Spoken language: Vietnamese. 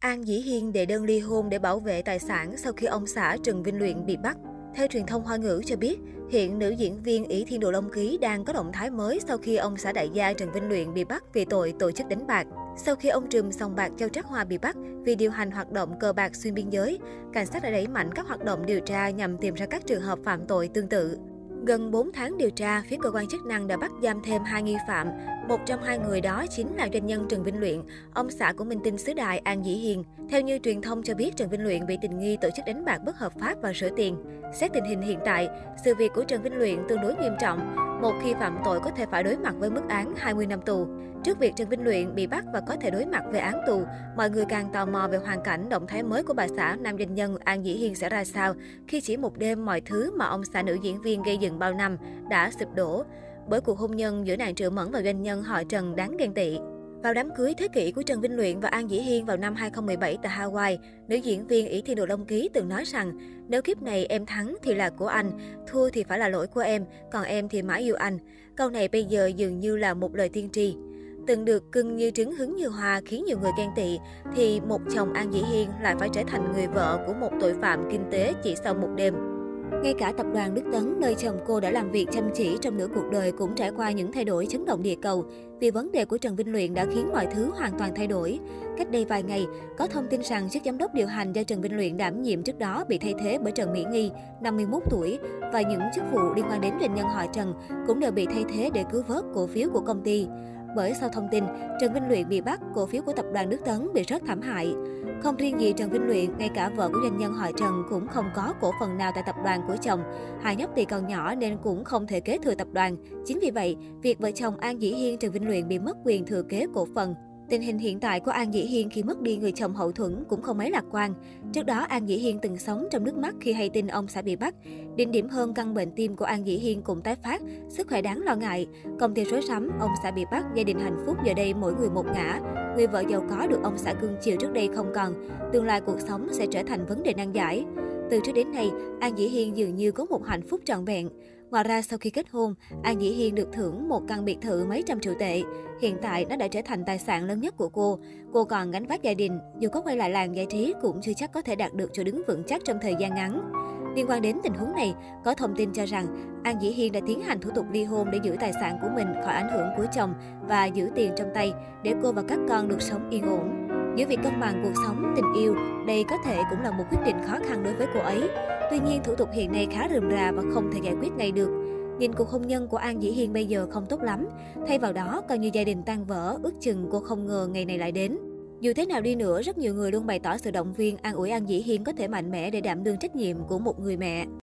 An Dĩ Hiên đệ đơn ly hôn để bảo vệ tài sản sau khi ông xã Trần Vinh Luyện bị bắt. Theo truyền thông Hoa ngữ cho biết, hiện nữ diễn viên Ý Thiên Đồ Long Ký đang có động thái mới sau khi ông xã đại gia Trần Vinh Luyện bị bắt vì tội tổ chức đánh bạc. Sau khi ông trùm sòng bạc Châu Trác Hoa bị bắt vì điều hành hoạt động cờ bạc xuyên biên giới, cảnh sát đã đẩy mạnh các hoạt động điều tra nhằm tìm ra các trường hợp phạm tội tương tự. Gần 4 tháng điều tra, phía cơ quan chức năng đã bắt giam thêm hai nghi phạm. Một trong hai người đó chính là doanh nhân Trần Vinh Luyện, ông xã của minh tinh xứ đài An Dĩ Hiền. Theo như truyền thông cho biết, Trần Vinh Luyện bị tình nghi tổ chức đánh bạc bất hợp pháp và rửa tiền. Xét tình hình hiện tại, sự việc của Trần Vinh Luyện tương đối nghiêm trọng. Một khi phạm tội có thể phải đối mặt với mức án 20 năm tù. Trước việc Trần Vinh Luyện bị bắt và có thể đối mặt với án tù, mọi người càng tò mò về hoàn cảnh động thái mới của bà xã nam doanh nhân An Dĩ Hiên sẽ ra sao khi chỉ một đêm mọi thứ mà ông xã nữ diễn viên gây dựng bao năm đã sụp đổ bởi cuộc hôn nhân giữa nàng Triệu Mẫn và doanh nhân họ Trần đáng ghen tị. Vào đám cưới thế kỷ của Trần Vinh Luyện và An Dĩ Hiên vào năm 2017 tại Hawaii, nữ diễn viên ỷ Thiên Đồ Long Ký từng nói rằng nếu kiếp này em thắng thì là của anh, thua thì phải là lỗi của em, còn em thì mãi yêu anh. Câu này bây giờ dường như là một lời tiên tri. Từng được cưng như trứng hứng như hoa khiến nhiều người ghen tị, thì một chồng An Dĩ Hiên lại phải trở thành người vợ của một tội phạm kinh tế chỉ sau một đêm. Ngay cả tập đoàn Đức Tấn, nơi chồng cô đã làm việc chăm chỉ trong nửa cuộc đời cũng trải qua những thay đổi chấn động địa cầu. Vì vấn đề của Trần Vinh Luyện đã khiến mọi thứ hoàn toàn thay đổi. Cách đây vài ngày, có thông tin rằng chức giám đốc điều hành do Trần Vinh Luyện đảm nhiệm trước đó bị thay thế bởi Trần Mỹ Nghi, 51 tuổi, và những chức vụ liên quan đến doanh nhân họ Trần cũng đều bị thay thế để cứu vớt cổ phiếu của công ty. Bởi sau thông tin, Trần Vinh Luyện bị bắt, cổ phiếu của tập đoàn Đức Tấn bị rất thảm hại. Không riêng gì Trần Vinh Luyện, ngay cả vợ của doanh nhân họ Trần cũng không có cổ phần nào tại tập đoàn của chồng. Hai nhóc thì còn nhỏ nên cũng không thể kế thừa tập đoàn. Chính vì vậy, việc vợ chồng An Dĩ Hiên Trần Vinh Luyện bị mất quyền thừa kế cổ phần Tình hình hiện tại của An Dĩ Hiên khi mất đi người chồng hậu thuẫn cũng không mấy lạc quan. Trước đó, An Dĩ Hiên từng sống trong nước mắt khi hay tin ông xã bị bắt. Đỉnh điểm hơn căn bệnh tim của An Dĩ Hiên cũng tái phát, sức khỏe đáng lo ngại. Công ty rối rắm, ông xã bị bắt, gia đình hạnh phúc giờ đây mỗi người một ngã. Người vợ giàu có được ông xã cưng chiều trước đây không còn. Tương lai cuộc sống sẽ trở thành vấn đề nan giải. Từ trước đến nay, An Dĩ Hiên dường như có một hạnh phúc trọn vẹn. Ngoài ra, sau khi kết hôn, An Dĩ Hiên được thưởng một căn biệt thự mấy trăm triệu tệ. Hiện tại, nó đã trở thành tài sản lớn nhất của cô. Cô còn gánh vác gia đình, dù có quay lại làng giải trí cũng chưa chắc có thể đạt được chỗ đứng vững chắc trong thời gian ngắn. Liên quan đến tình huống này, có thông tin cho rằng An Dĩ Hiên đã tiến hành thủ tục ly hôn để giữ tài sản của mình khỏi ảnh hưởng của chồng và giữ tiền trong tay để cô và các con được sống yên ổn. Giữa việc cân bằng cuộc sống, tình yêu, đây có thể cũng là một quyết định khó khăn đối với cô ấy. Tuy nhiên, thủ tục hiện nay khá rườm rà và không thể giải quyết ngay được. Nhìn cuộc hôn nhân của An Dĩ Hiên bây giờ không tốt lắm. Thay vào đó, coi như gia đình tan vỡ, ước chừng cô không ngờ ngày này lại đến. Dù thế nào đi nữa, rất nhiều người luôn bày tỏ sự động viên, an ủi An Dĩ Hiên có thể mạnh mẽ để đảm đương trách nhiệm của một người mẹ.